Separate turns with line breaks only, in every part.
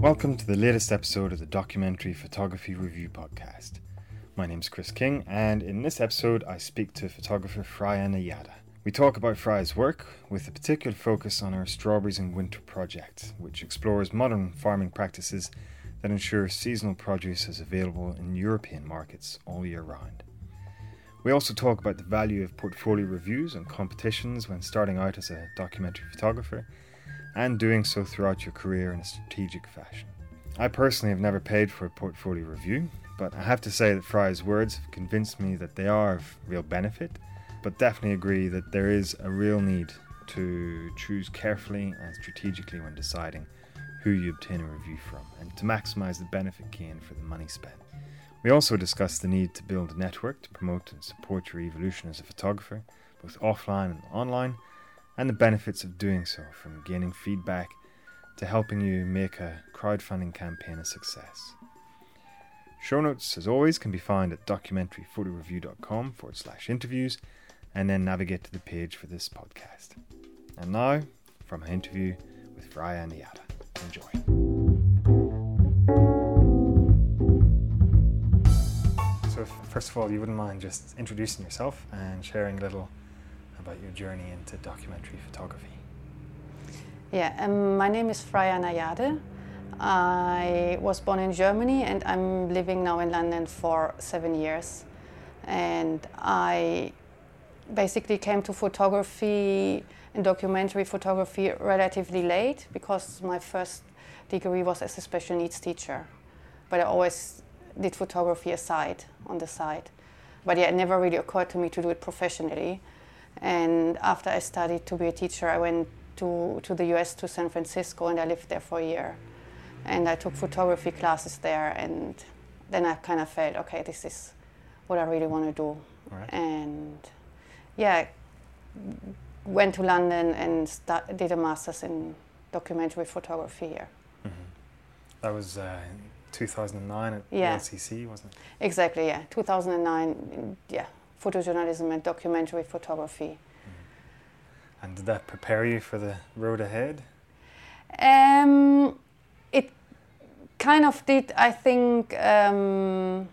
Welcome to the latest episode of the Documentary Photography Review Podcast. My name is Chris King, and in this episode, I speak to photographer Freya Najade. We talk about Freya's work with a particular focus on her Strawberries in Winter project, which explores modern farming practices that ensure seasonal produce is available in European markets all year round. We also talk about the value of portfolio reviews and competitions when starting out as a documentary photographer and doing so throughout your career in a strategic fashion. I personally have never paid for a portfolio review, but I have to say that Freya's words have convinced me that they are of real benefit, but definitely agree that there is a real need to choose carefully and strategically when deciding who you obtain a review from and to maximize the benefit gain for the money spent. We also discussed the need to build a network to promote and support your evolution as a photographer, both offline and online, and the benefits of doing so from gaining feedback to helping you make a crowdfunding campaign a success. Show notes, as always, can be found at documentaryphotoreview.com forward slash interviews and then navigate to the page for this podcast. And now, from an interview with Freya Najade. Enjoy. So, first of all, you wouldn't mind just introducing yourself and sharing a little about your journey into documentary photography.
Yeah, um, my name is Freya Najade. I was born in Germany and I'm living now in London for seven years. And I basically came to photography and documentary photography relatively late because my first degree was as a special needs teacher. But I always did photography aside, on the side. But yeah, it never really occurred to me to do it professionally. And after I studied to be a teacher, I went to, to the US to San Francisco and I lived there for a year. And I took photography classes there and then I kind of felt, okay, this is what I really want to do.
Right.
And yeah, went to London and did a master's in documentary photography here.
That was uh, 2009 at
Yeah.
LCC, wasn't it?
Exactly, yeah. 2009, yeah, photojournalism and documentary photography.
And did that prepare you for the road ahead?
Um, it kind of did, I think, um,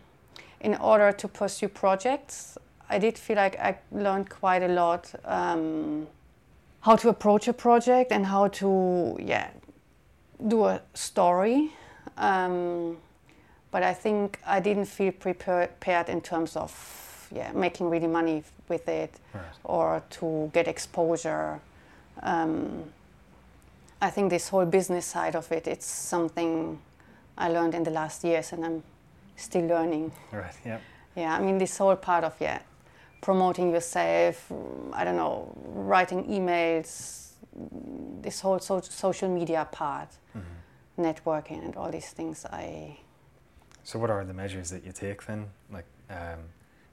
in order to pursue projects. I did feel like I learned quite a lot um, how to approach a project and how to, yeah, do a story. Um, but I think I didn't feel prepared in terms of, yeah, making really money with it
Right.
or to get exposure. Um, I think this whole business side of it, it's something I learned in the last years and I'm still learning.
Right, yeah.
Yeah, I mean, this whole part of, yeah, promoting yourself, I don't know, writing emails, this whole so- social media part, networking and all these things, I,
So, what are the measures that you take then, like um,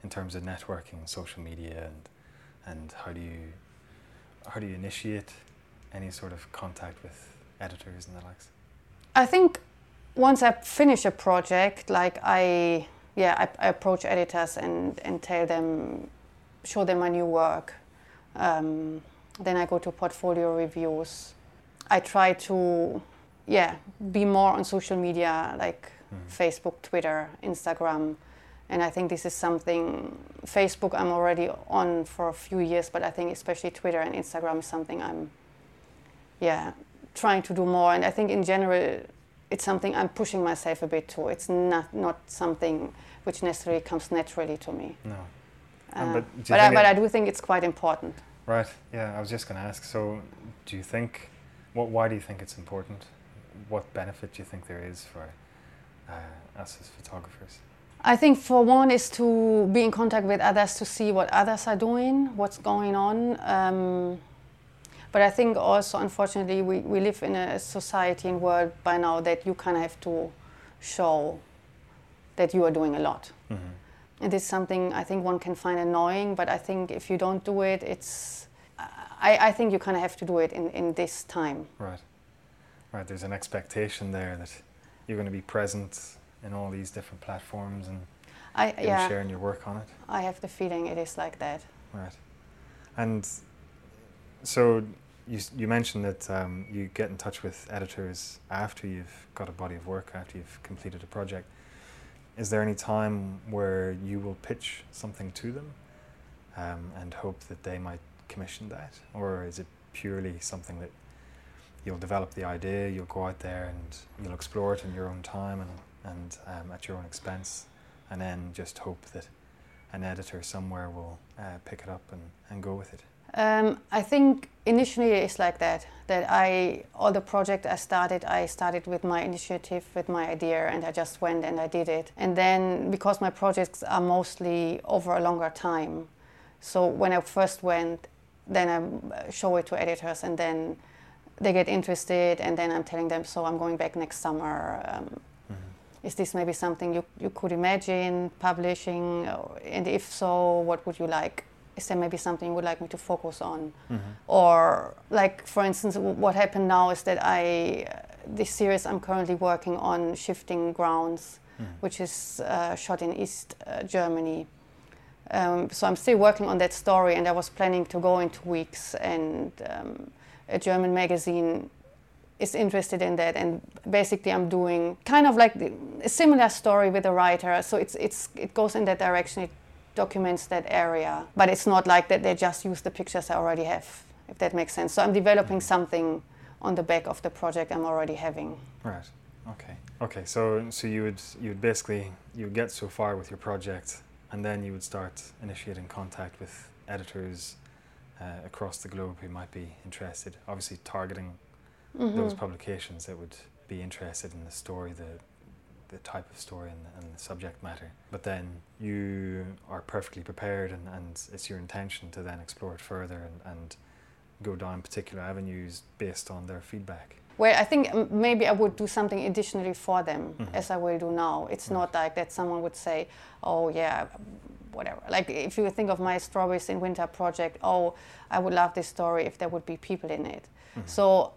in terms of networking, social media, and and how do you how do you initiate any sort of contact with editors and the likes?
I think once I finish a project, like I, yeah, I, I approach editors and, and tell them, show them my new work. Um, then I go to portfolio reviews. I try to, yeah, be more on social media like Facebook, Twitter, Instagram. And I think this is something, Facebook I'm already on for a few years, but I think especially Twitter and Instagram is something I'm yeah, trying to do more. And I think in general, it's something I'm pushing myself a bit to. It's not not something which necessarily comes naturally to me.
No.
Uh,
Um, but
but I, but I do think it's quite important.
Right. Yeah, I was just going to ask. So, do you think? What? Why do you think it's important? What benefit do you think there is for uh, us as photographers?
I think for one is to be in contact with others to see what others are doing, what's going on. Um, but I think also, unfortunately, we, we live in a society and world by now that you kind of have to show that you are doing a lot.
Mm-hmm.
It is something I think one can find annoying, but I think if you don't do it, it's. I, I think you kind of have to do it in, in this time.
Right. Right. There's an expectation there that you're going to be present in all these different platforms and
I yeah,
sharing your work on it.
I have the feeling it is like that.
Right. And so you, you mentioned that um, you get in touch with editors after you've got a body of work, after you've completed a project. Is there any time where you will pitch something to them um, and hope that they might commission that? Or is it purely something that you'll develop the idea, you'll go out there and you'll explore it in your own time and, and um, at your own expense, and then just hope that an editor somewhere will uh, pick it up and, and go with it?
Um, I think initially it's like that. That I all the project I started, I started with my initiative, with my idea, and I just went and I did it. And then because my projects are mostly over a longer time, so when I first went, then I show it to editors, and then they get interested, and then I'm telling them, so I'm going back next summer. Um. Is this maybe something you, you could imagine publishing? And if so, what would you like? is there maybe something you would like me to focus on? Mm-hmm. Or, like, for instance, what happened now is that I, this series I'm currently working on, Shifting Grounds, mm. which is uh, shot in East uh, Germany. Um, so I'm still working on that story, and I was planning to go in two weeks, and um, a German magazine is interested in that, and basically I'm doing kind of like a similar story with a writer. So it's it's it goes in that direction. It documents that area. But it's not like that they just use the pictures I already have, if that makes sense. So I'm developing something on the back of the project I'm already having.
Right. Okay. Okay. So so you would you would basically you would get so far with your project, and then you would start initiating contact with editors uh, across the globe who might be interested. Obviously, targeting mm-hmm. those publications that would be interested in the story, the the type of story and, and, the subject matter. But then you are perfectly prepared, and, and it's your intention to then explore it further and, and go down particular avenues based on their feedback.
Well, I think maybe I would do something additionally for them, mm-hmm. as I will do now. It's right. not like that someone would say, "Oh yeah, whatever." Like if you think of my Strawberries in Winter project, oh, I would love this story if there would be people in it. Mm-hmm. So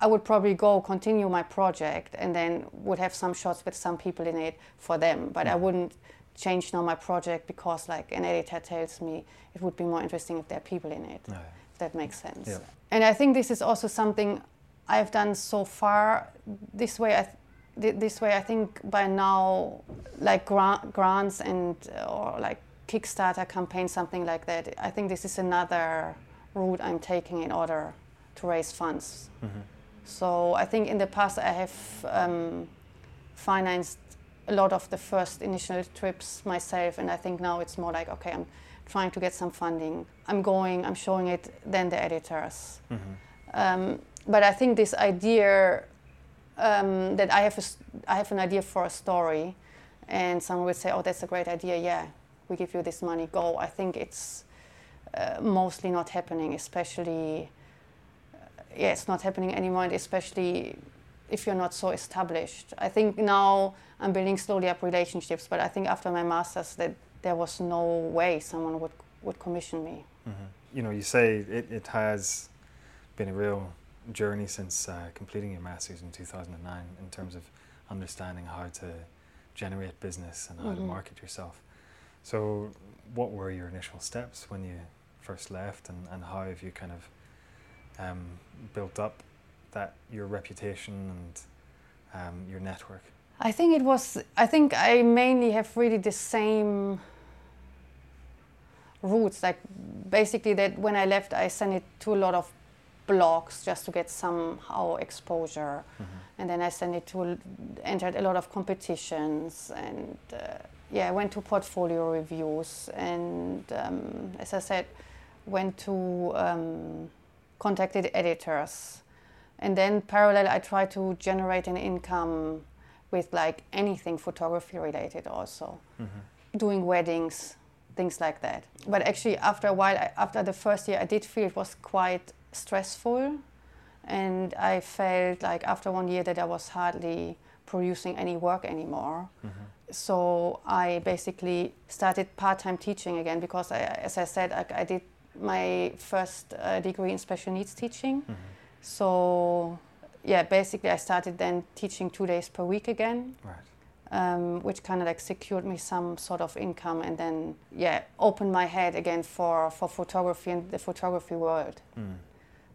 I would probably go continue my project and then would have some shots with some people in it for them. But I wouldn't change now my project because like an editor tells me it would be more interesting if there are people in it. No. If that makes sense. Yeah. And I think this is also something I've done so far. This way, I th- this way I think by now, like gra- grants and or like Kickstarter campaign, something like that. I think this is another route I'm taking in order to raise funds. Mm-hmm. So I think in the past I have um, financed a lot of the first initial trips myself, and I think now it's more like okay, I'm trying to get some funding. I'm going, I'm showing it, then the editors. Mm-hmm. Um, but I think this idea um, that I have, a, I have an idea for a story, and someone would say, "Oh, that's a great idea. Yeah, we give you this money. Go." I think it's uh, mostly not happening, especially yeah, it's not happening anymore, and especially if you're not so established. I think now I'm building slowly up relationships, but I think after my masters that there was no way someone would would commission me.
Mm-hmm. You know, you say it, it has been a real journey since uh, completing your masters in 2009 in terms of understanding how to generate business and how mm-hmm. to market yourself. So, what were your initial steps when you first left, and, and how have you kind of um, built up that your reputation and um, your network?
I think it was. I think I mainly have really the same roots. Like basically, that when I left, I sent it to a lot of blogs just to get somehow exposure, mm-hmm. and then I sent it to entered a lot of competitions and. Uh, yeah, I went to portfolio reviews and, um, as I said, went to um, contacted editors. And then parallel, I try to generate an income with like anything photography related also. Mm-hmm. Doing weddings, things like that. But actually, after a while, after the first year, I did feel it was quite stressful. And I felt like after one year that I was hardly producing any work anymore. Mm-hmm. So I basically started part time teaching again because, I, as I said, I, I did my first uh, degree in special needs teaching. Mm-hmm. So, yeah, basically, I started then teaching two days per week again. Right. Um, which kind of like secured me some sort of income and then yeah opened my head again for, for photography and the photography world mm.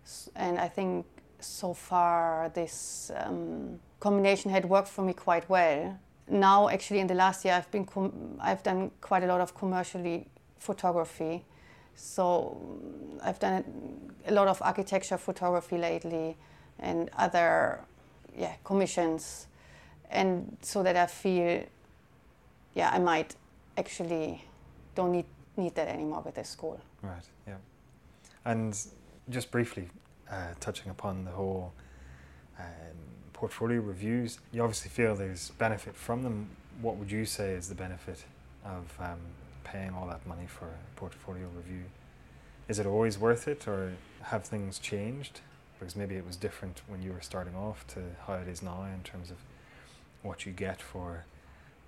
S- And I think so far this um, combination had worked for me quite well. Now, actually, in the last year, I've been com- I've done quite a lot of commercially photography. So mm, I've done a lot of architecture photography lately, and other yeah commissions, and so that I feel yeah I might actually don't need need that anymore with this school.
Right. Yeah. And just briefly uh, touching upon the whole um, portfolio reviews, you obviously feel there's benefit from them. What would you say is the benefit of um, paying all that money for a portfolio review? Is it always worth it, or have things changed? Because maybe it was different when you were starting off to how it is now in terms of what you get for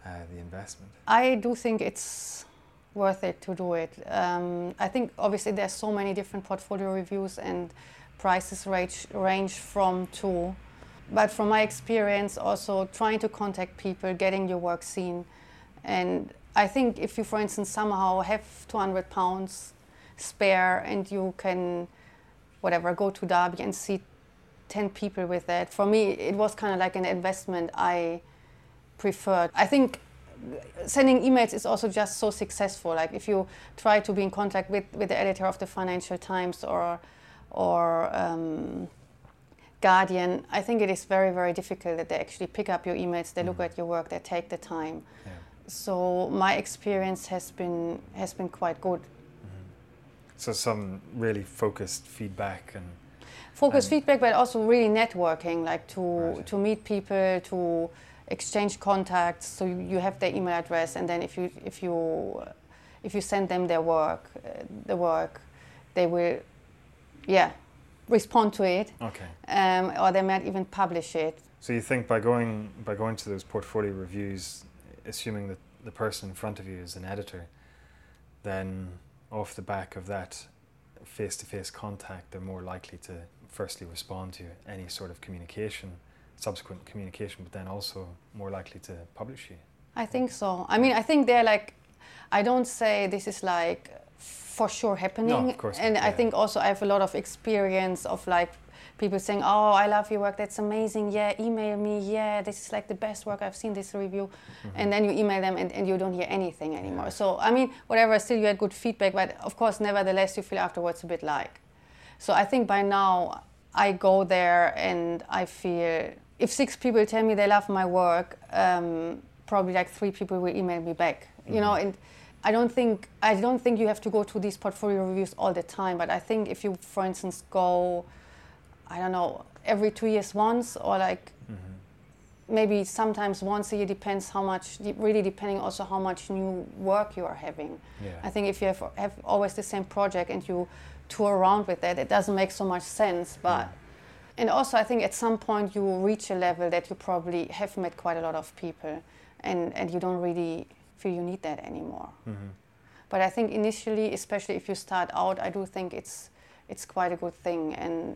uh, the investment.
I do think it's worth it to do it. Um, I think obviously there's so many different portfolio reviews and prices range range from to, but from my experience, also trying to contact people, getting your work seen, and I think if you, for instance, somehow have 200 pounds spare and you can, whatever, go to Derby and see 10 people with that. For me, it was kind of like an investment I preferred. I think sending emails is also just so successful. Like if you try to be in contact with, with the editor of the Financial Times or or um, Guardian, I think it is very very difficult that they actually pick up your emails, they look
Mhm.
at your work, they take the time.
Yeah.
So my experience has been has been quite good.
Mhm. So some really focused feedback and
Focus
And-
feedback, but also really networking, like to
Right.
to meet people, to exchange contacts. So you, you have their email address, and then if you if you if you send them their work, uh, the work, they will, yeah, respond to it,
okay.
um, or they might even publish it.
So you think by going by going to those portfolio reviews, assuming that the person in front of you is an editor, then off the back of that face-to-face contact, they're more likely to firstly respond to any sort of communication, subsequent communication, but then also more likely to publish you.
I think so. I mean, I think they're like, I don't say this is like for sure happening.
No, of course
and I think also I have a lot of experience of like people saying, "Oh, I love your work. That's amazing. Yeah, email me. Yeah, this is like the best work I've seen. This review." And then you email them, and, and you don't hear anything anymore.
Yeah.
So I mean, whatever. Still, you had good feedback, but of course, nevertheless, you feel afterwards a bit like. So I think by now I go there and I feel if six people tell me they love my work, um, probably like three people will email me back. You know,
Mhm.
and I don't think I don't think you have to go to these portfolio reviews all the time. But I think if you, for instance, go, I don't know, every two years once or like
Mhm.
maybe sometimes once a year depends how much really depending also how much new work you are having
Yeah.
i think if you have, have always the same project and you tour around with that it doesn't make so much sense but and also i think at some point you will reach a level that you probably have met quite a lot of people and and you don't really feel you need that anymore
Mhm.
but i think initially especially if you start out i do think it's it's quite a good thing and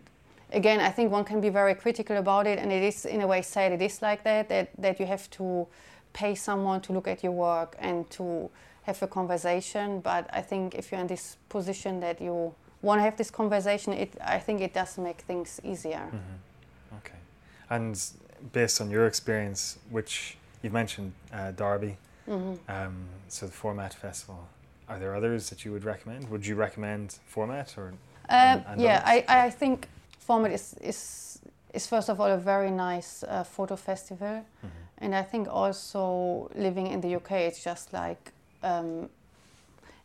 again i think one can be very critical about it and it is in a way said it is like that that, that you have to pay someone to look at your work and to have a conversation but i think if you're in this position that you want to have this conversation it i think it does make things easier
Mhm. Okay. And based on your experience, which you've mentioned uh, Derby,
hmm
um, so the Format Festival, are there others that you would recommend? Would you recommend Format or?
Um,
and
yeah,
others?
I, I think Format is, is, is first of all a very nice uh, photo festival.
Mhm.
And I think also living in the UK, it's just like um,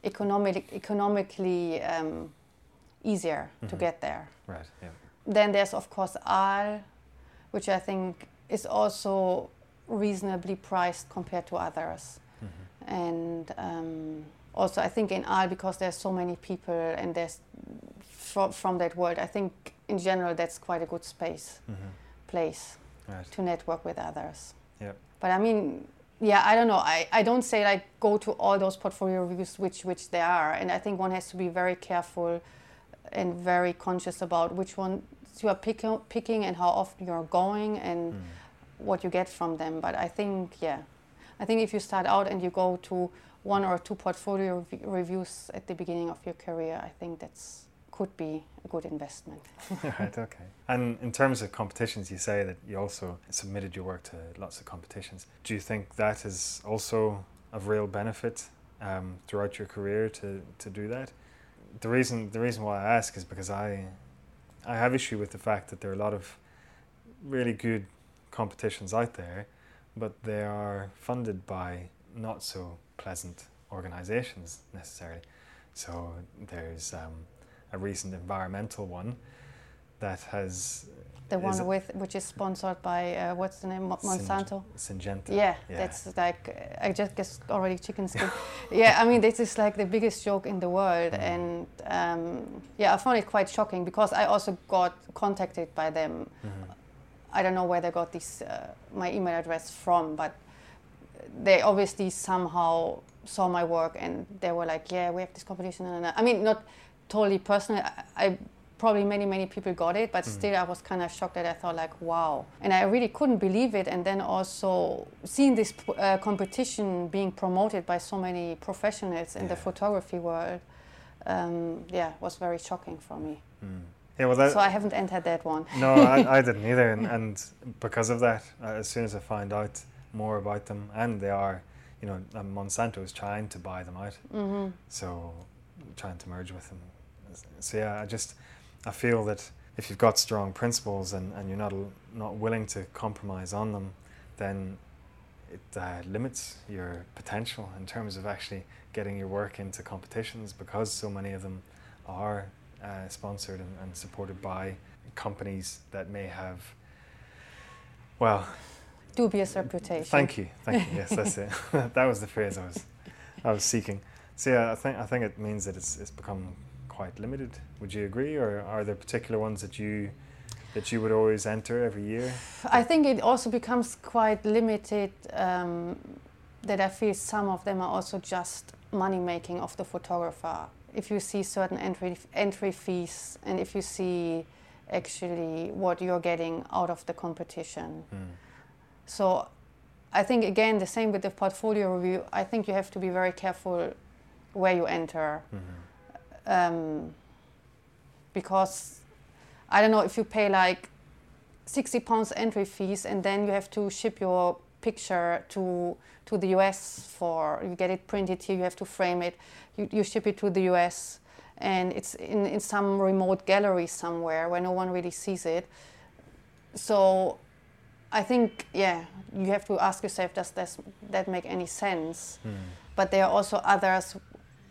economic, economically um, easier to
Mhm.
get there.
Right. Yeah.
Then there's of course Arles, which I think is also reasonably priced compared to others.
Mhm.
And um, also I think in Arles, because there's so many people and there's from, from that world, I think in general that's quite a good space,
Mhm.
place
Right.
to network with others.
Yep.
But I mean, yeah, I don't know. I, I don't say like go to all those portfolio reviews, which which there are, and I think one has to be very careful and very conscious about which ones you are pick, picking and how often you're going and
Mm.
what you get from them. But I think, yeah, I think if you start out and you go to one or two portfolio rev- reviews at the beginning of your career, I think that's could be a good investment.
right, okay. And in terms of competitions, you say that you also submitted your work to lots of competitions. Do you think that is also of real benefit um, throughout your career to, to do that? The reason the reason why I ask is because I I have issue with the fact that there are a lot of really good competitions out there, but they are funded by not so pleasant organizations necessarily. So there's um, a recent environmental one that has
the one with which is sponsored by uh, what's the name Monsanto.
Syngenta.
Yeah, yeah, that's like uh, I just guess already chicken skin. yeah, I mean this is like the biggest joke in the world, mm. and um, yeah, I found it quite shocking because I also got contacted by them. Mm-hmm. I don't know where they got this uh, my email address from, but they obviously somehow saw my work and they were like, yeah, we have this competition. And I mean, not totally personal. I, I probably many many people got it but mm. still i was kind of shocked that i thought like wow and i really couldn't believe it and then also seeing this uh, competition being promoted by so many professionals in yeah. the photography world um, yeah was very shocking for me mm. Yeah, well, that, so I haven't entered that one.
no, I, I, didn't either, and, and because of that, uh, as soon as I find out more about them, and they are, you know, um, Monsanto is trying to buy them out, mm-hmm. so trying to merge with them. So yeah, I just I feel that if you've got strong principles and, and you're not not willing to compromise on them, then it uh, limits your potential in terms of actually getting your work into competitions because so many of them are uh, sponsored and, and, supported by companies that may have, well,
dubious reputation.
Thank you, thank you. Yes, that's it. that was the phrase I was I was seeking. So yeah, I think I think it means that it's it's become quite limited. Would you agree, or are there particular ones that you that you would always enter every year?
I think it also becomes quite limited. Um, that I feel some of them are also just money making of the photographer. If you see certain entry entry fees, and if you see actually what you're getting out of the competition. Mm. So I think again the same with the portfolio review. I think you have to be very careful where you enter. Mm-hmm. Um, because I don't know if you pay like 60 pounds entry fees and then you have to ship your picture to to the US for you get it printed here you have to frame it. You, you ship it to the US and it's in, in some remote gallery somewhere where no one really sees it. So I think yeah you have to ask yourself does this, that make any sense? Mm. but there are also others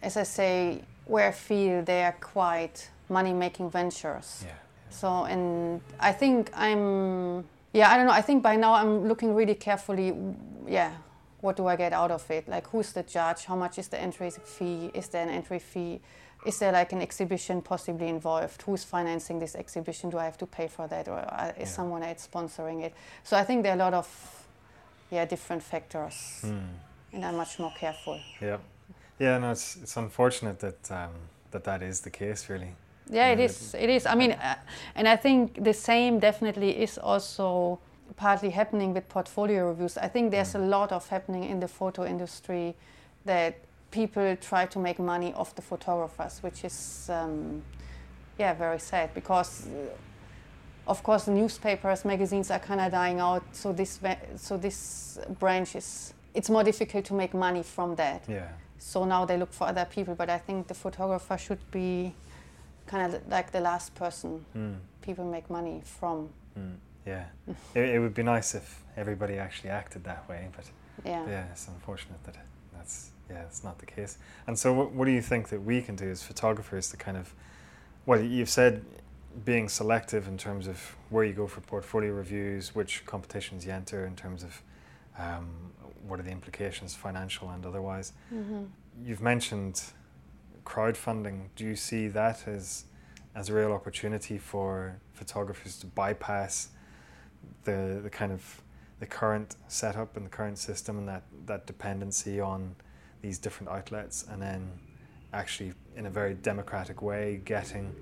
as I say, where I feel they are quite money making ventures. Yeah, yeah. So, and I think I'm, yeah, I don't know, I think by now I'm looking really carefully, yeah, what do I get out of it? Like, who's the judge? How much is the entry fee? Is there an entry fee? Is there like an exhibition possibly involved? Who's financing this exhibition? Do I have to pay for that, or uh, is yeah. someone else sponsoring it? So I think there are a lot of, yeah, different factors, mm. and I'm much more careful.
Yeah. Yeah, no, it's it's unfortunate that um, that that is the case, really.
Yeah, it is. It is. I mean, uh, and I think the same definitely is also partly happening with portfolio reviews. I think there's mm. a lot of happening in the photo industry that people try to make money off the photographers, which is um, yeah very sad because. Uh, of course, newspapers, magazines are kind of dying out. So this, so this branch is, it's more difficult to make money from that.
Yeah
so now they look for other people but i think the photographer should be kind of like the last person mm. people make money from
mm. yeah it, it, would be nice if everybody actually acted that way but yeah, yeah it's unfortunate that that's yeah it's not the case and so what, what do you think that we can do as photographers to kind of well you've said being selective in terms of where you go for portfolio reviews which competitions you enter in terms of um, what are the implications, financial and otherwise. Mm-hmm. You've mentioned crowdfunding. Do you see that as as a real opportunity for photographers to bypass the the kind of the current setup and the current system and that, that dependency on these different outlets and then actually in a very democratic way getting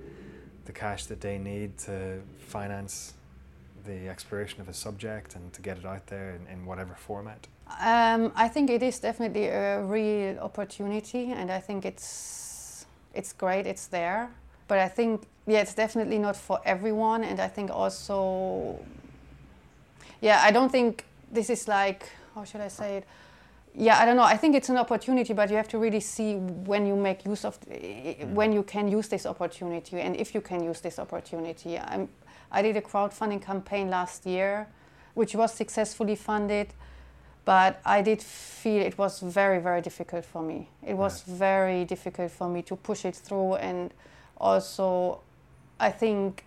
the cash that they need to finance the exploration of a subject and to get it out there in, in whatever format?
Um, I think it is definitely a real opportunity, and I think it's it's great. It's there. but I think yeah, it's definitely not for everyone, and I think also yeah, I don't think this is like how should I say it yeah i don't know i think it's an opportunity but you have to really see when you make use of mm. when you can use this opportunity and if you can use this opportunity I'm, i did a crowdfunding campaign last year which was successfully funded but i did feel it was very very difficult for me it was right. very difficult for me to push it through and also i think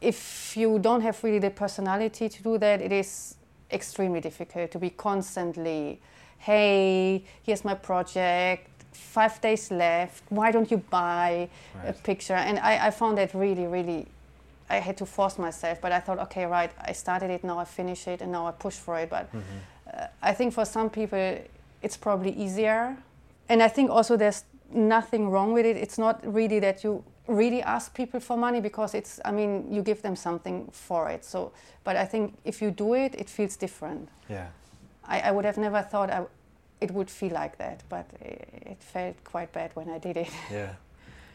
if you don't have really the personality to do that it is extremely difficult to be constantly hey, here's my project, five days left, why don't you buy right. a picture? And I, I found that really, really, I had to force myself, but I thought, okay, right, I started it, now I finish it, and now I push for it. But mm-hmm. I think for some people, it's probably easier. And I think also there's nothing wrong with it. It's not really that you really ask people for money because it's, I mean, you give them something for it. So, but I think if you do it, it feels different.
Yeah.
I, I would have never thought I, it would feel like that, but it, it felt quite bad when I did it.
Yeah,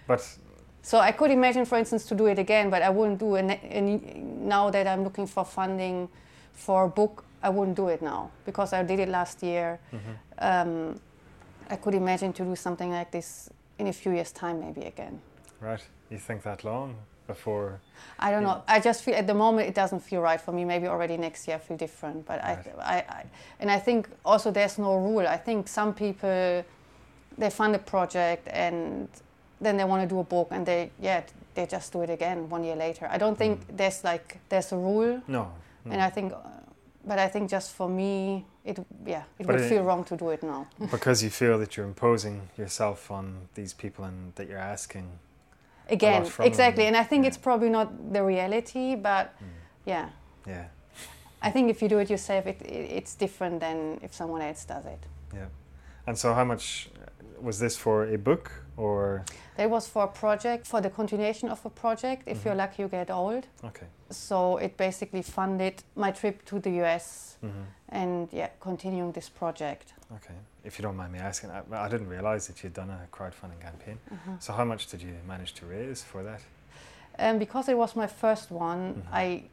but.
So I could imagine, for instance, to do it again, but I wouldn't do it And now that I'm looking for funding for a book. I wouldn't do it now because I did it last year. Mm-hmm. Um, I could imagine to do something like this in a few years' time, maybe again.
Right. You think that long? before?
I don't know. I just feel at the moment it doesn't feel right for me. Maybe already next year I feel different. But right. I, I, I, and I think also there's no rule. I think some people they fund a project and then they want to do a book and they yeah they just do it again one year later. I don't think mm. there's like there's a rule.
No.
no. And I think, but I think just for me it yeah it but would it, feel wrong to do it now.
because you feel that you're imposing yourself on these people and that you're asking
again exactly and i think yeah. it's probably not the reality but mm. yeah
yeah
i think if you do it yourself it, it, it's different than if someone else does it
yeah and so how much was this for a book or
that was for a project for the continuation of a project if mm-hmm. you're lucky you get old
okay
so it basically funded my trip to the us mm-hmm. and yeah continuing this project
okay if you don't mind me asking, I, I didn't realize that you'd done a crowdfunding campaign. Uh-huh. So, how much did you manage to raise for that?
Um, because it was my first one, mm-hmm. I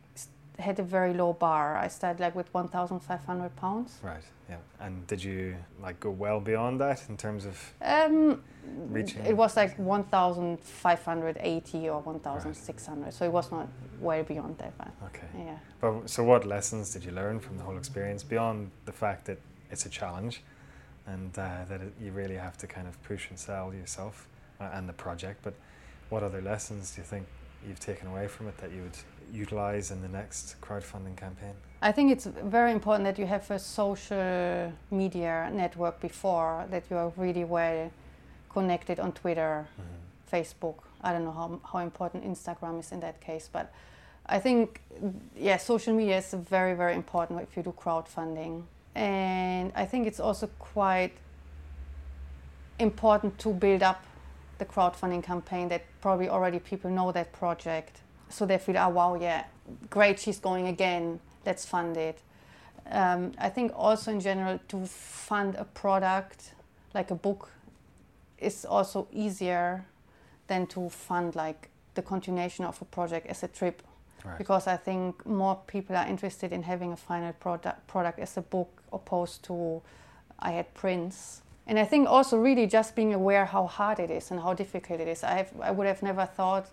had a very low bar. I started like with 1,500 pounds.
Right. Yeah. And did you like go well beyond that in terms of
um, reaching? It was like 1,580 or 1,600. Right. So it was not way beyond that. But
okay.
Yeah.
But so, what lessons did you learn from the whole experience beyond the fact that it's a challenge? and uh, that it, you really have to kind of push and sell yourself uh, and the project. But what other lessons do you think you've taken away from it that you would utilize in the next crowdfunding campaign?
I think it's very important that you have a social media network before, that you are really well connected on Twitter, mm-hmm. Facebook. I don't know how, how important Instagram is in that case, but I think, yeah, social media is very, very important if you do crowdfunding and I think it's also quite important to build up the crowdfunding campaign that probably already people know that project so they feel oh wow yeah great she's going again let's fund it um, i think also in general to fund a product like a book is also easier than to fund like the continuation of a project as a trip right. because I think more people are interested in having a final product product as a book opposed to I had prints. And I think also really just being aware how hard it is and how difficult it is. I have, I would have never thought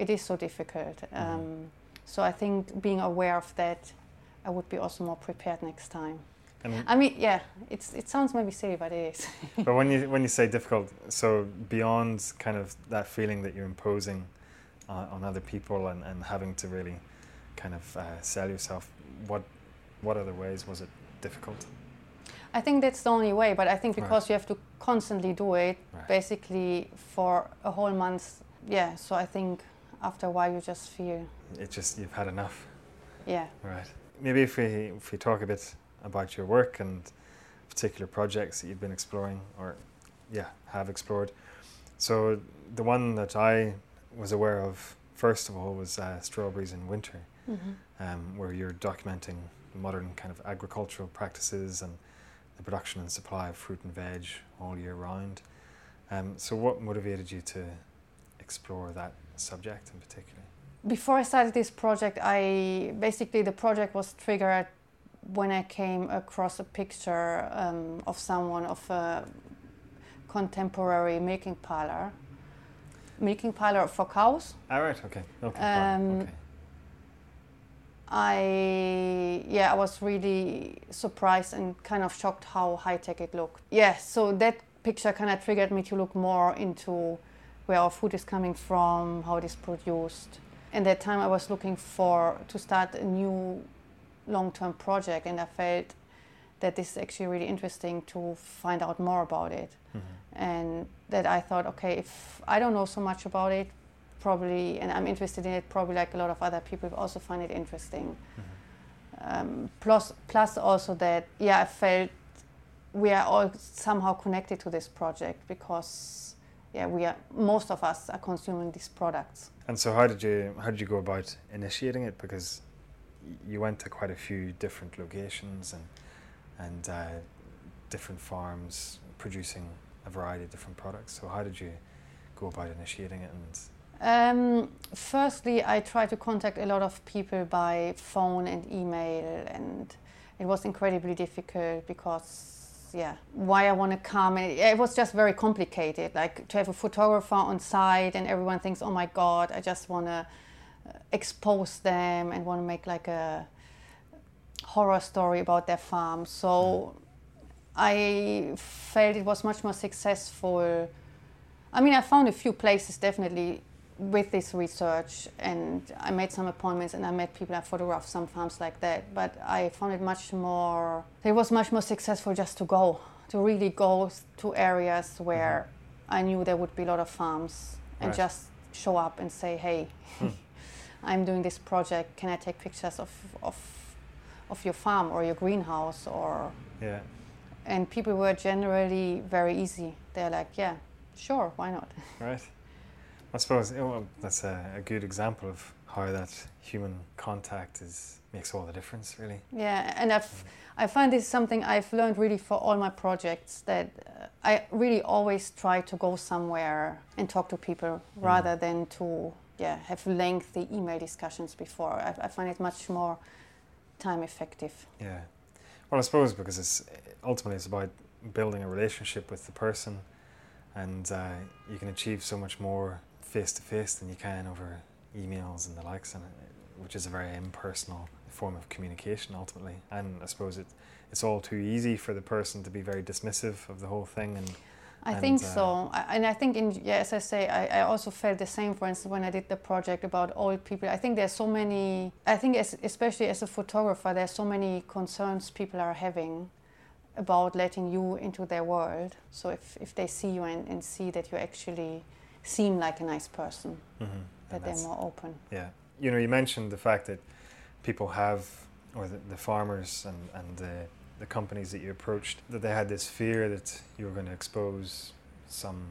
it is so difficult. Mm-hmm. Um, so I think being aware of that, I would be also more prepared next time. And I mean, yeah, it's it sounds maybe silly, but it is.
but when you when you say difficult, so beyond kind of that feeling that you're imposing uh, on other people and, and having to really kind of uh, sell yourself, what what other ways was it difficult?
I think that's the only way, but I think because right. you have to constantly do it, right. basically for a whole month, yeah. So I think after a while you just feel
it just you've had enough.
Yeah.
Right. Maybe if we if we talk a bit about your work and particular projects that you've been exploring or yeah have explored. So the one that I was aware of first of all was uh, strawberries in winter, mm-hmm. um, where you're documenting modern kind of agricultural practices and the production and supply of fruit and veg all year round. Um, so, what motivated you to explore that subject in particular?
Before I started this project, I basically the project was triggered when I came across a picture um, of someone of a contemporary milking parlor, milking parlor for cows.
All right. Okay. Okay.
Um,
okay.
I yeah, I was really surprised and kind of shocked how high tech it looked. Yeah, so that picture kind of triggered me to look more into where our food is coming from, how it is produced. And that time I was looking for to start a new long-term project, and I felt that this is actually really interesting to find out more about it.
Mm-hmm.
And that I thought, okay, if I don't know so much about it, probably, and I'm interested in it, probably like a lot of other people also find it interesting.
Mm-hmm.
Um, plus, plus also that, yeah, I felt we are all somehow connected to this project because, yeah, we are most of us are consuming these products.
And so, how did you how did you go about initiating it? Because you went to quite a few different locations and and uh, different farms producing a variety of different products. So, how did you go about initiating it? And
Um, firstly, I tried to contact a lot of people by phone and email, and it was incredibly difficult because, yeah, why I want to come, and it, it was just very complicated. Like to have a photographer on site, and everyone thinks, oh my God, I just want to uh, expose them and want to make like a horror story about their farm. So mm-hmm. I felt it was much more successful. I mean, I found a few places definitely with this research, and I made some appointments and I met people. I photographed some farms like that, but I found it much more. It was much more successful just to go, to really go to areas where mm-hmm. I knew there would be a lot of farms, and
Right.
just show up and say, "Hey, hmm. I'm doing this project. Can I take pictures of of of your farm or your greenhouse or?"
yeah,
And people were generally very easy. They're like, "Yeah, sure, why not?"
right. I suppose oh, that's a, a good example of how that human contact is makes all the difference, really.
Yeah, and I've, I find this something I've learned really for all my projects that uh, I really always try to go somewhere and talk to people rather than to yeah have lengthy email discussions before. I, I find it much more time effective.
Yeah. Well, I suppose because it's ultimately it's about building a relationship with the person, and uh, you can achieve so much more face to face than you can over emails and the likes, and which is a very impersonal form of communication ultimately. And I suppose it it's all too easy for the person to be very dismissive of the whole thing, and
I
And,
think
uh,
so, I, and I think in yeah, as I say, I, I also felt the same. For instance, when I did the project about old people, I think there's so many. I think as, especially as a photographer, there's so many concerns people are having about letting you into their world. So if, if they see you and, and see that you actually seem like a nice person,
mhm,
that they're more open.
Yeah, you know, you mentioned the fact that people have, or the, the farmers and, and the, the companies that you approached, that they had this fear that you were going to expose some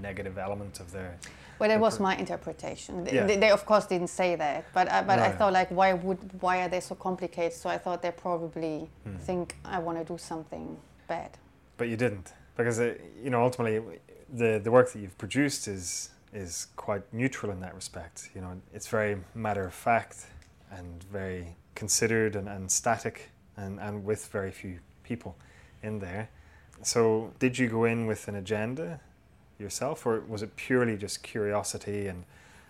negative element of their.
Well, that was my interpretation. They,
Yeah.
they, they of course didn't say that, but I, but I thought like, why would why are they so complicated? So I thought they probably
Hmm.
think I want to do something bad.
But you didn't, because uh, you know ultimately, the the work that you've produced is is quite neutral in that respect. You know, it's very matter of fact and very considered and, and static, and, and with very few people in there. So, did you go in with an agenda yourself, or was it purely just curiosity and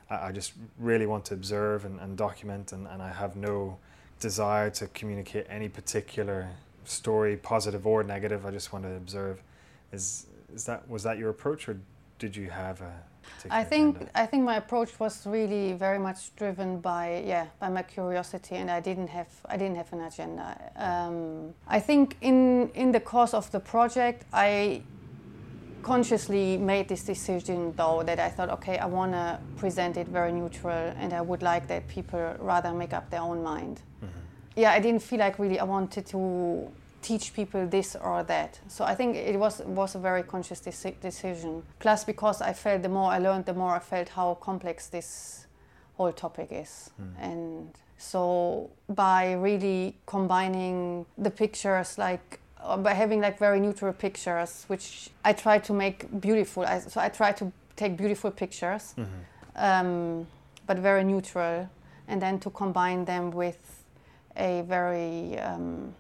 I, I just really want to observe and, and document, and, and I have no desire to communicate any particular story, positive or negative. I just want to observe. Is is that was that your approach, or did you have a particular
I think
agenda?
I think my approach was really very much driven by yeah by my curiosity, and I didn't have I didn't have an agenda. Um, I think in in the course of the project, I consciously made this decision though that I thought okay I want to present it very neutral, and I would like that people rather make up their own mind.
Mhm.
yeah, I didn't feel like really I wanted to teach people this or that. So I think it was was a very conscious deci- decision. Plus, because I felt the more I learned, the more I felt how complex this whole topic is,
Mm.
and so by really combining the pictures, like uh, by having like very neutral pictures, which I try to make beautiful. I, so I try to take beautiful pictures, um, but very neutral, and then to combine them with a very um,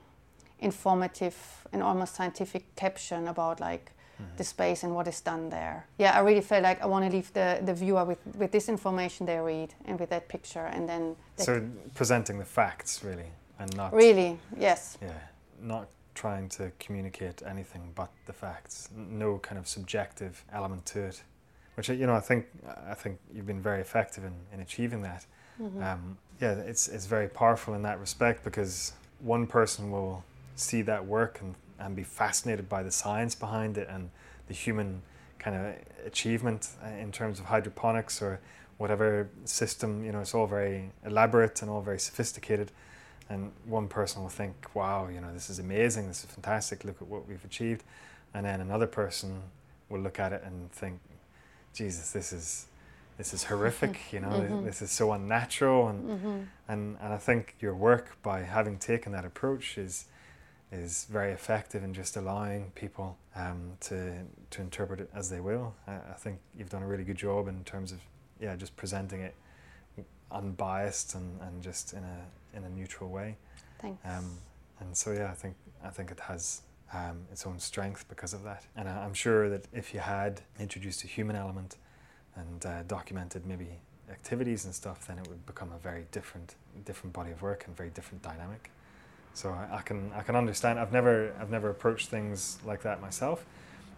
informative and almost scientific caption about like the space and what is done there. Yeah, I really felt like I want to leave the, the viewer with, with this information they read and with that picture, and then
So presenting the facts really, and not
really yes,
yeah, not trying to communicate anything but the facts. No kind of subjective element to it, which you know I think I think you've been very effective in, in achieving that. Um, yeah, it's it's very powerful in that respect because one person will see that work and, and be fascinated by the science behind it and the human kind of achievement uh, in terms of hydroponics or whatever system. You know, it's all very elaborate and all very sophisticated. And one person will think, "Wow, you know, this is amazing. This is fantastic. Look at what we've achieved." And then another person will look at it and think, "Jesus, this is." This is horrific, you know.
Mhm.
This is so unnatural, and
hmm
and and I think your work by having taken that approach is is very effective in just allowing people um, to to interpret it as they will. I, I think you've done a really good job in terms of yeah just presenting it unbiased and, and just in a in a neutral way.
thanks.
Um, and so yeah, I think I think it has um, its own strength because of that. And I, I'm sure that if you had introduced a human element and uh, documented maybe activities and stuff, then it would become a very different different body of work and very different dynamic. So I, I can I can understand. I've never I've never approached things like that myself,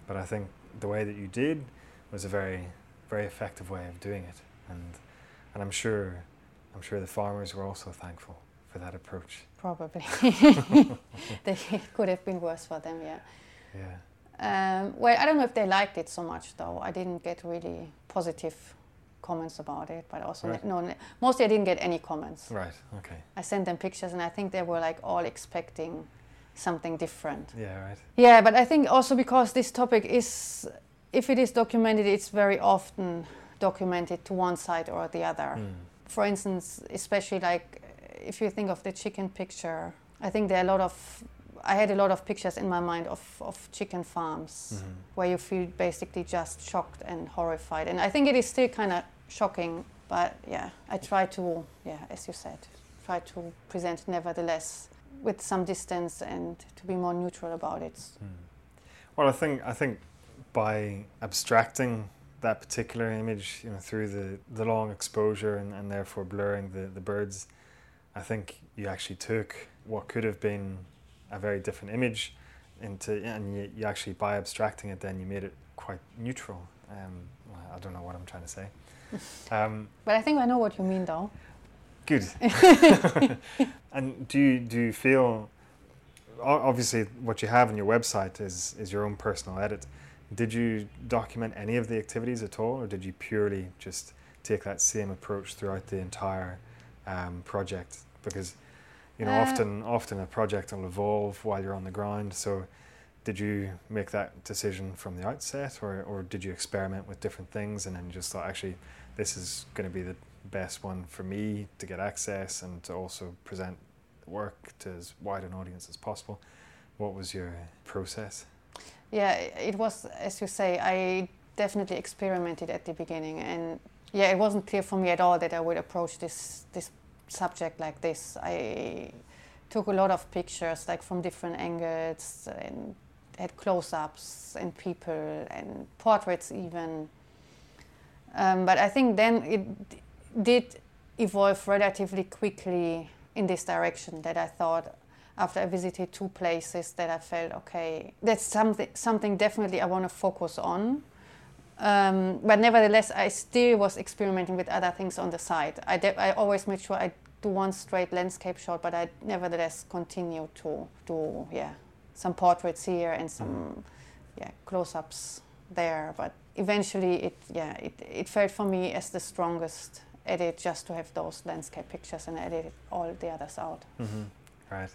but I think the way that you did was a very very effective way of doing it, and and I'm sure I'm sure the farmers were also thankful for that approach.
Probably. they, it could have been worse for them, yeah.
Yeah.
Um, well, I don't know if they liked it so much, though. I didn't get really positive comments about it, but also,
Right.
no, mostly I didn't get any comments.
Right. Okay.
I sent them pictures, and I think they were like all expecting something different.
Yeah. Right.
Yeah, but I think also because this topic is, if it is documented, it's very often documented to one side or the other.
Mm.
For instance, especially like if you think of the chicken picture, I think there are a lot of, I had a lot of pictures in my mind of, of chicken farms
Mhm.
where you feel basically just shocked and horrified. And I think it is still kind of shocking, but yeah, I try to, yeah, as you said, try to present nevertheless with some distance and to be more neutral about it.
Mm. Well, I think I think by abstracting that particular image, you know, through the, the long exposure and, and therefore blurring the, the birds, I think you actually took what could have been a very different image into, and you, you actually by abstracting it, then you made it quite neutral. Um, I don't know what I'm trying to say. Um,
But I think I know what you mean though.
Good. and do you do you feel obviously what you have on your website is is your own personal edit. Did you document any of the activities at all, or did you purely just take that same approach throughout the entire um, project? Because you know,
Uh,
often often a project will evolve while you're on the ground. So, did you make that decision from the outset, or or did you experiment with different things and then just thought actually this is going to be the best one for me to get access and to also present work to as wide an audience as possible. What was your process?
Yeah, it was, as you say, I definitely experimented at the beginning, and yeah, it wasn't clear for me at all that I would approach this this subject like this. I took a lot of pictures, like from different angles, and had close-ups and people and portraits even. Um, but I think then it did evolve relatively quickly in this direction that I thought after I visited two places that I felt okay, that's something something definitely I want to focus on. Um, but nevertheless, I still was experimenting with other things on the side. I, I always made sure I do one straight landscape shot, but I nevertheless continue to do yeah some portraits here and some yeah close-ups there. But eventually, it yeah it, it felt for me as the strongest edit just to have those landscape pictures and edit all the others out.
Mm-hmm. Right.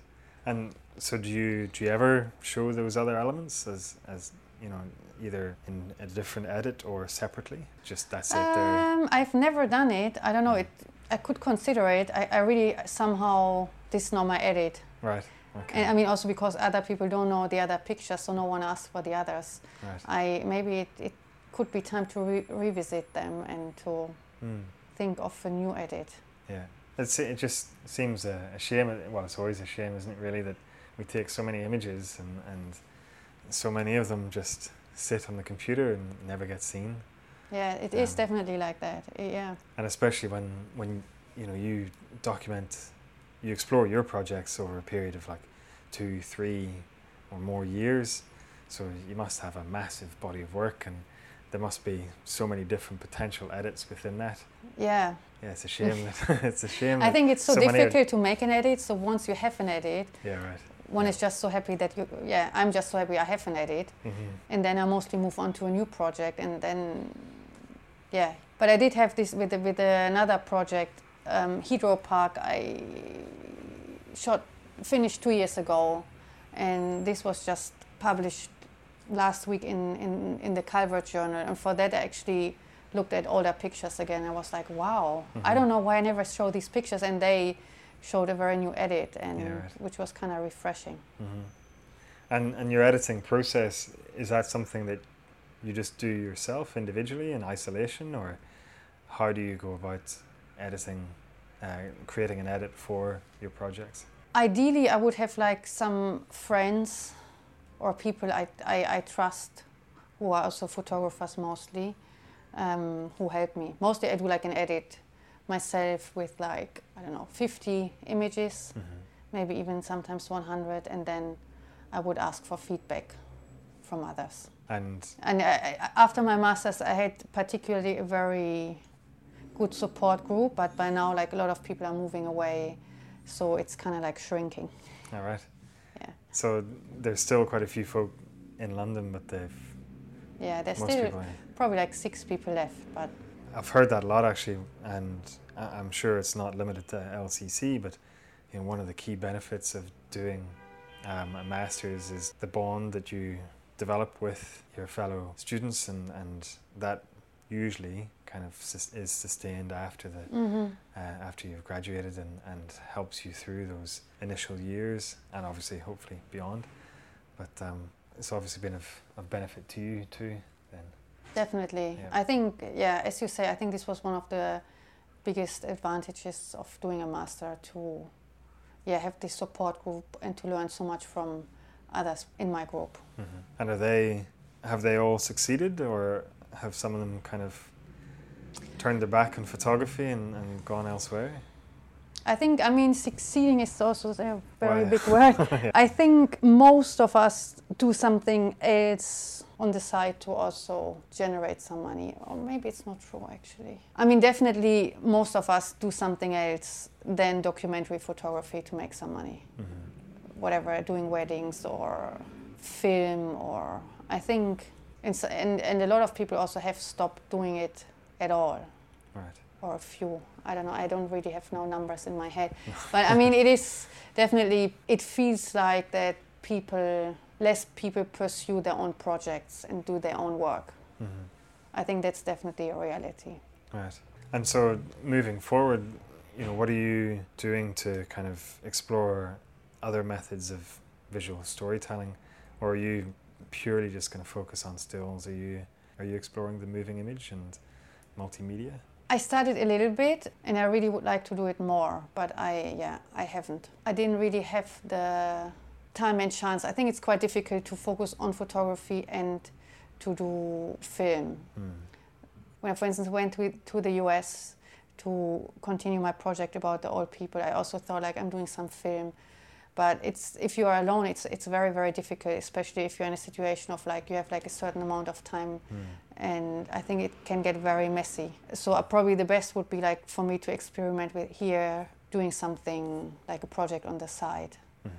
And so, do you do you ever show those other elements as as you know either in a different edit or separately? Just that's it. There.
Um, I've never done it. I don't know. It. I could consider it. I, I really somehow this is not my edit,
Right. Okay.
and I mean also because other people don't know the other pictures, so no one asked for the others.
right.
I maybe it, it could be time to re- revisit them and to
Mm.
think of a new edit.
Yeah, it's, it just seems a, a shame. Well, it's always a shame, isn't it? Really, that we take so many images and, and so many of them just sit on the computer and never get seen.
Yeah, it is
Um,
definitely like that. Yeah.
And especially when when you know you document, you explore your projects over a period of like two, three, or more years. So you must have a massive body of work, and there must be so many different potential edits within that.
Yeah.
Yeah, it's a shame. that it's a shame.
I think it's so,
so
difficult to make an edit. So once you have an edit,
Yeah, right.
one
Yeah.
is just so happy that you. Yeah, I'm just so happy I have an edit,
mm-hmm.
and then I mostly move on to a new project, and then, yeah. But I did have this with the, with another project, um, Hydro Park. I shot finished two years ago, and this was just published last week in, in, in the Calvert Journal. And for that, I actually looked at older pictures again. I was like, wow, I
Mhm.
don't know why I never show these pictures. And they showed a very new edit, and
Yeah, right.
which was kind of refreshing.
hmm And and your editing process is that something that you just do yourself individually in isolation, or how do you go about editing, uh, creating an edit for your projects?
Ideally, I would have like some friends or people I, I, I trust who are also photographers mostly um, who help me. Mostly, I do like an edit myself with like, I don't know, 50 images, maybe even sometimes 100, and then I would ask for feedback from others.
And
And I, after my masters, I had particularly a very good support group, but by now, like a lot of people are moving away, so it's kind of like shrinking.
all right. So there's still quite a few folk in London, but they've
Yeah, there's still probably like six people left, but
I've heard that a lot actually, and I'm sure it's not limited to LCC, but you know, one of the key benefits of doing um, a master's is the bond that you develop with your fellow students, and, and that usually kind of sus- is sustained after the
mm-hmm.
uh, after you've graduated and, and helps you through those initial years and obviously hopefully beyond. But um, it's obviously been of, of benefit to you too. Then
definitely.
Yeah.
I think, yeah, as you say, I think this was one of the biggest advantages of doing a master to, yeah, have this support group and to learn so much from others in my group.
And are they have they all succeeded, or have some of them kind of turned their back on photography and, and gone elsewhere?
I think, I mean, succeeding is also a very
Well,
big word.
Yeah.
I think most of us do something else on the side to also generate some money. Or maybe it's not true, actually. I mean, definitely most of us do something else than documentary photography to make some money.
Mhm.
Whatever, doing weddings or film, or I think, and, and a lot of people also have stopped doing it at all
Right.
or a few. I don't know. I don't really have no numbers in my head, but I mean, it is definitely. It feels like that people, less people pursue their own projects and do their own work.
Mhm.
I think that's definitely a reality.
Right. And so moving forward, you know, what are you doing to kind of explore other methods of visual storytelling, or are you purely just going to focus on stills? Are you are you exploring the moving image and multimedia?
I started a little bit, and I really would like to do it more, but I yeah I haven't. I didn't really have the time and chance. I think it's quite difficult to focus on photography and to do film.
Hmm.
when I, for instance, went to, to the US to continue my project about the old people, I also thought like I'm doing some film. But it's if you are alone, it's it's very very difficult, especially if you're in a situation of like you have like a certain amount of time,
Hmm.
And I think it can get very messy. So uh, probably the best would be like for me to experiment with here, doing something like a project on the side.
Mhm.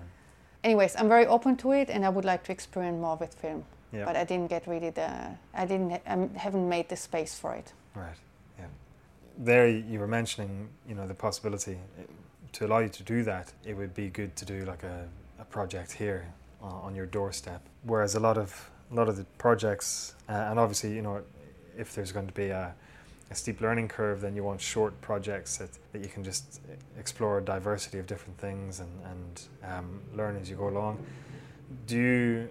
Anyways, I'm very open to it, and I would like to experiment more with film.
Yeah.
But I didn't get really the I didn't I haven't made the space for it.
Right. Yeah. There, you were mentioning, you know, the possibility uh, to allow you to do that. It would be good to do like a, a project here on, on your doorstep. Whereas a lot of a lot of the projects, uh, and obviously, you know, if there's going to be a, a steep learning curve, then you want short projects that, that you can just explore a diversity of different things and and um, learn as you go along. Do you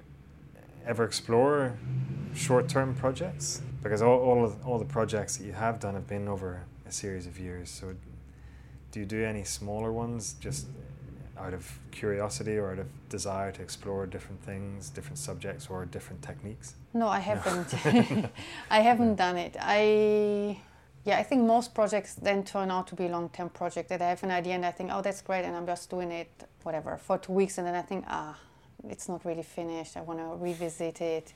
ever explore short-term projects, Because all, all, of, all the projects that you have done have been over a series of years. So, do you do any smaller ones just out of curiosity or out of desire to explore different things, different subjects, or different techniques?
No, I haven't. I haven't done it. I yeah, I think most projects then turn out to be long-term project that I have an idea and I think, oh, that's great, and I'm just doing it, whatever, for two weeks, and then I think, ah, it's not really finished. I want to revisit it.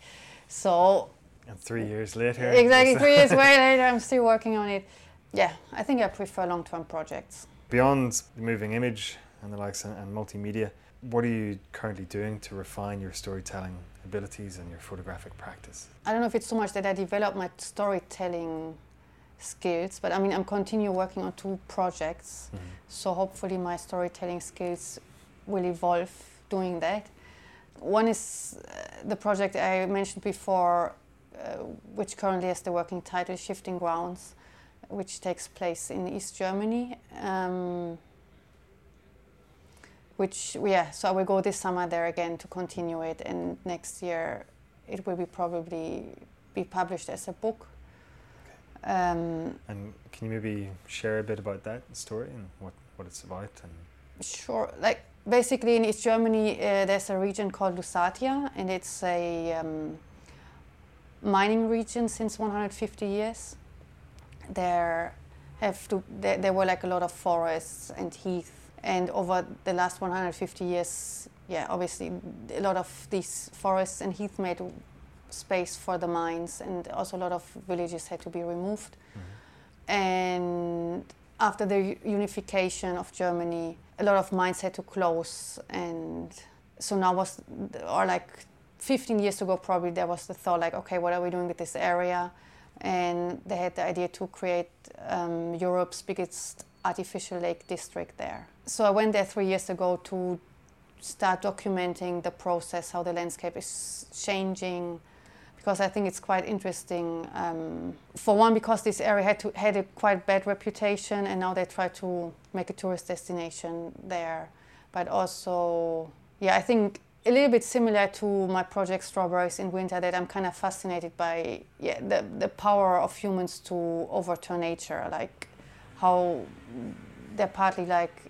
So.
And three years later.
Exactly, three years later, I'm still working on it. Yeah, I think I prefer long-term projects.
Beyond the moving image and the likes and, and multimedia, what are you currently doing to refine your storytelling abilities and your photographic practice?
I don't know if it's so much that I develop my storytelling skills, but I mean, I'm continue working on two projects, mm-hmm. so hopefully my storytelling skills will evolve doing that. One is uh, the project I mentioned before, uh, which currently has the working title Shifting Grounds, which takes place in East Germany. Um, which, yeah, so I will go this summer there again to continue it, and next year it will be probably be published as a book
um, and can you maybe share a bit about that story and what, what it's about? And
sure. Like basically in East Germany, uh, there's a region called Lusatia, and it's a um, mining region since 150 years. There have to there, there were like a lot of forests and heath, and over the last 150 years, yeah, obviously a lot of these forests and heath made space for the mines, and also a lot of villages had to be removed. Mm-hmm. And after the unification of Germany, a lot of mines had to close, and so now was, or like 15 years ago, probably there was the thought like, okay, what are we doing with this area? And they had the idea to create um, Europe's biggest artificial lake district there. So I went there three years ago to start documenting the process, how the landscape is changing, because I think it's quite interesting. Um, for one, because this area had to, had a quite bad reputation, and now they try to make a tourist destination there. But also, yeah, I think a little bit similar to my project Strawberries in Winter, that I'm kind of fascinated by yeah, the, the power of humans to overturn nature, like how they're partly like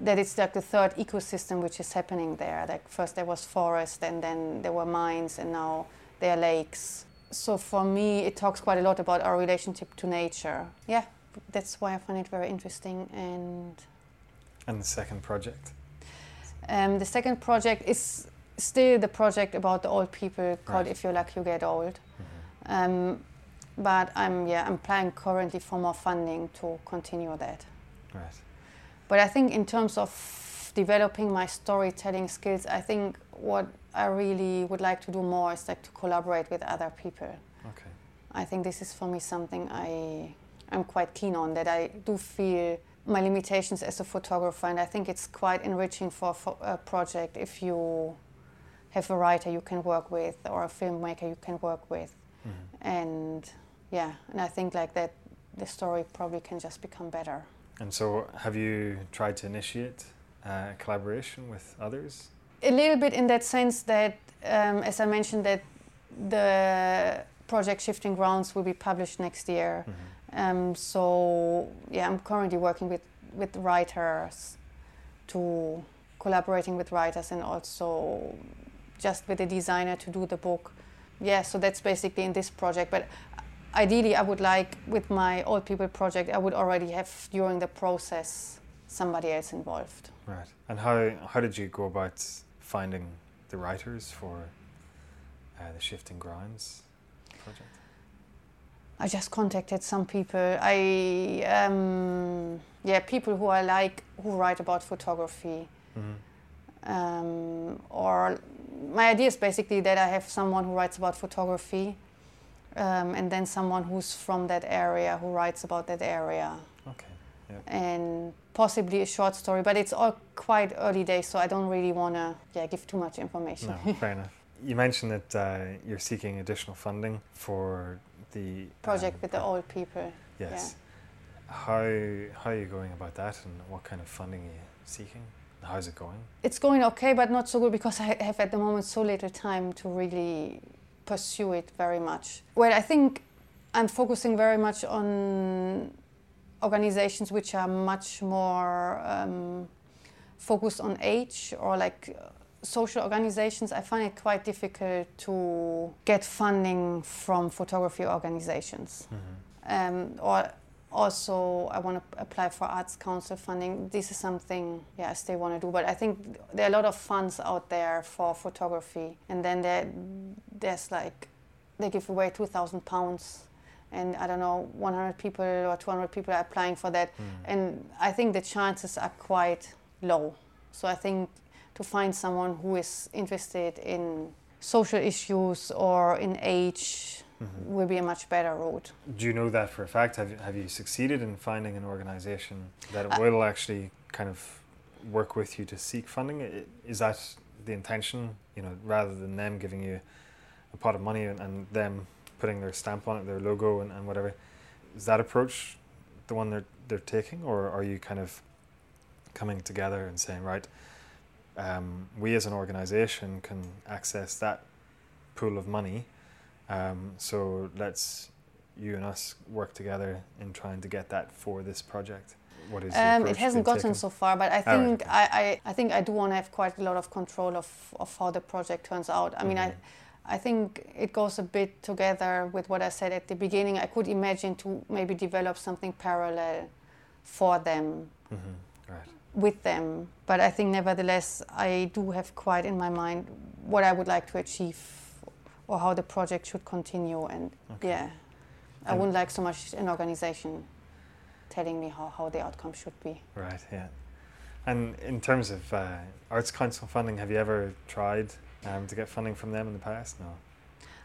that it's like the third ecosystem which is happening there. Like first there was forest, and then there were mines, and now there are lakes. So for me, it talks quite a lot about our relationship to nature. Yeah, that's why I find it very interesting. And
and the second project.
Um, the second project is still the project about the old people called right. "If You're Lucky, You Get Old." Mm-hmm. Um, but I'm yeah I'm applying currently for more funding to continue that.
Right.
But I think in terms of developing my storytelling skills, I think what I really would like to do more is like to collaborate with other people.
Okay.
I think this is for me something I I'm quite keen on. That I do feel my limitations as a photographer, and I think it's quite enriching for a project if you have a writer you can work with or a filmmaker you can work with, mm-hmm. and yeah, and I think like that the story probably can just become better.
And so, have you tried to initiate uh, collaboration with others?
A little bit in that sense that, um, as I mentioned, that the project Shifting Grounds will be published next year. Mm-hmm. Um, so yeah, I'm currently working with with writers to collaborating with writers and also just with the designer to do the book. Yeah, so that's basically in this project. But ideally, I would like with my old people project, I would already have during the process somebody else involved.
Right. And how how did you go about finding the writers for uh, the Shifting Grounds project?
I just contacted some people. I um, yeah, people who I like who write about photography. Mm-hmm. Um, or my idea is basically that I have someone who writes about photography, um, and then someone who's from that area who writes about that area.
Okay.
And possibly a short story, but it's all quite early days, so I don't really want to yeah, give too much information.
No, fair enough. You mentioned that uh, you're seeking additional funding for the
project um, with the old people.
Yes. Yeah. How how are you going about that, and what kind of funding are you seeking? How's it going?
It's going okay, but not so good because I have at the moment so little time to really pursue it very much. Well, I think I'm focusing very much on organizations which are much more um, focused on age or like social organizations. I find it quite difficult to get funding from photography organizations. Mm-hmm. Um, or also I want to apply for Arts Council funding. This is something, yes, they want to do. But I think there are a lot of funds out there for photography, and then there, there's like they give away two thousand pounds, and I don't know, one hundred people or two hundred people are applying for that, mm. and I think the chances are quite low. So I think to find someone who is interested in social issues or in age mm-hmm. will be a much better route.
Do you know that for a fact? Have you, have you succeeded in finding an organization that uh, will actually kind of work with you to seek funding? Is that the intention? You know, rather than them giving you a pot of money and, and them putting their stamp on it, their logo and, and whatever. Is that approach the one they're they're taking, or are you kind of coming together and saying, right, um, we as an organization can access that pool of money um, so let's you and us work together in trying to get that for this project.
What is um, it hasn't gotten taken? so far, but I think I, I, I, think I do want to have quite a lot of control of, of how the project turns out. I mm-hmm. mean, I mm-hmm. I think it goes a bit together with what I said at the beginning. I could imagine to maybe develop something parallel for them. Mm-hmm. Right. With them, but I think nevertheless, I do have quite in my mind what I would like to achieve or how the project should continue. And okay. yeah, I wouldn't like so much an organization telling me how, how the outcome should be.
Right, yeah. And in terms of uh, Arts Council funding, have you ever tried um, to get funding from them in the past? No.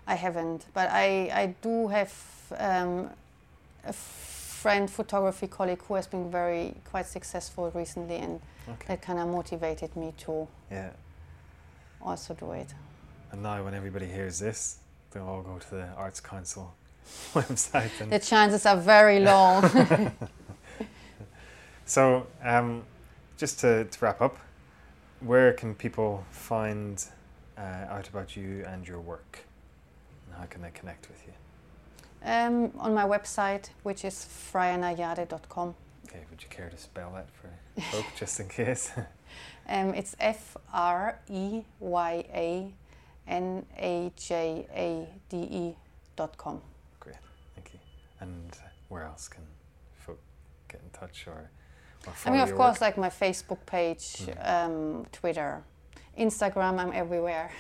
I haven't, but I, I do have um, a friend, photography colleague, who has been very quite successful recently, and okay. that kind of motivated me to yeah. also do it.
And now, when everybody hears this, they'll all go to the Arts Council website.
And the chances are very low.
so, um, just to, to, wrap up, where can people find uh, out about you and your work? And how can they connect with you?
Um, on my website, which is freyanajade.com.
Okay, would you care to spell that for folk, just in case?
um, it's F R E Y A N A J A D E dot com.
Great, thank you. And where else can folk get in touch or?
or I mean, of course, work? like my Facebook page, mm. um, Twitter, Instagram. I'm everywhere.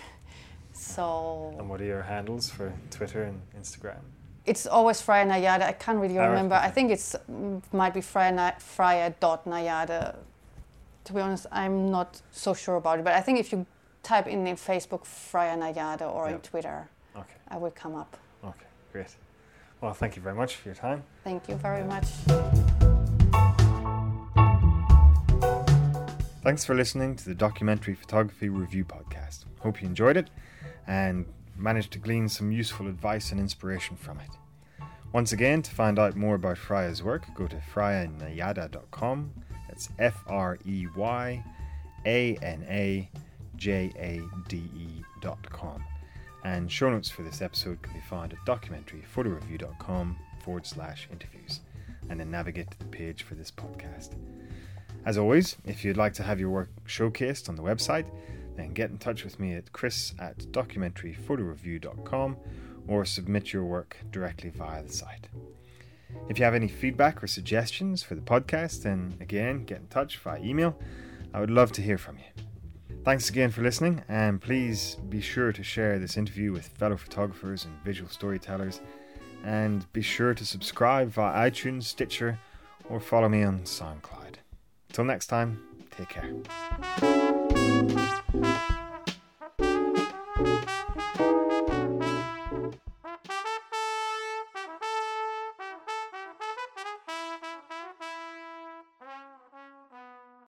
So.
And what are your handles for Twitter and Instagram?
It's always Freya Najade. I can't really remember. I think it's mm, might be Freya, Freya dot Najade. To be honest, I'm not so sure about it. But I think if you type in in Facebook Freya Najade or yep. in Twitter, okay. I will come up.
Okay, great. Well, thank you very much for your time.
Thank you very much.
Thanks for listening to the Documentary Photography Review Podcast. Hope you enjoyed it and managed to glean some useful advice and inspiration from it. Once again, to find out more about Freya's work, go to freyanajade.com. That's F R E Y A N A jade.com. And show notes for this episode can be found at documentaryphotoreview.com forward slash interviews, and then navigate to the page for this podcast. As always, if you'd like to have your work showcased on the website, then get in touch with me at chris at documentaryphotoreview.com or submit your work directly via the site. If you have any feedback or suggestions for the podcast, then again, get in touch via email. I would love to hear from you. Thanks again for listening, and please be sure to share this interview with fellow photographers and visual storytellers. And be sure to subscribe via iTunes, Stitcher, or follow me on SoundCloud. Till next time, take care.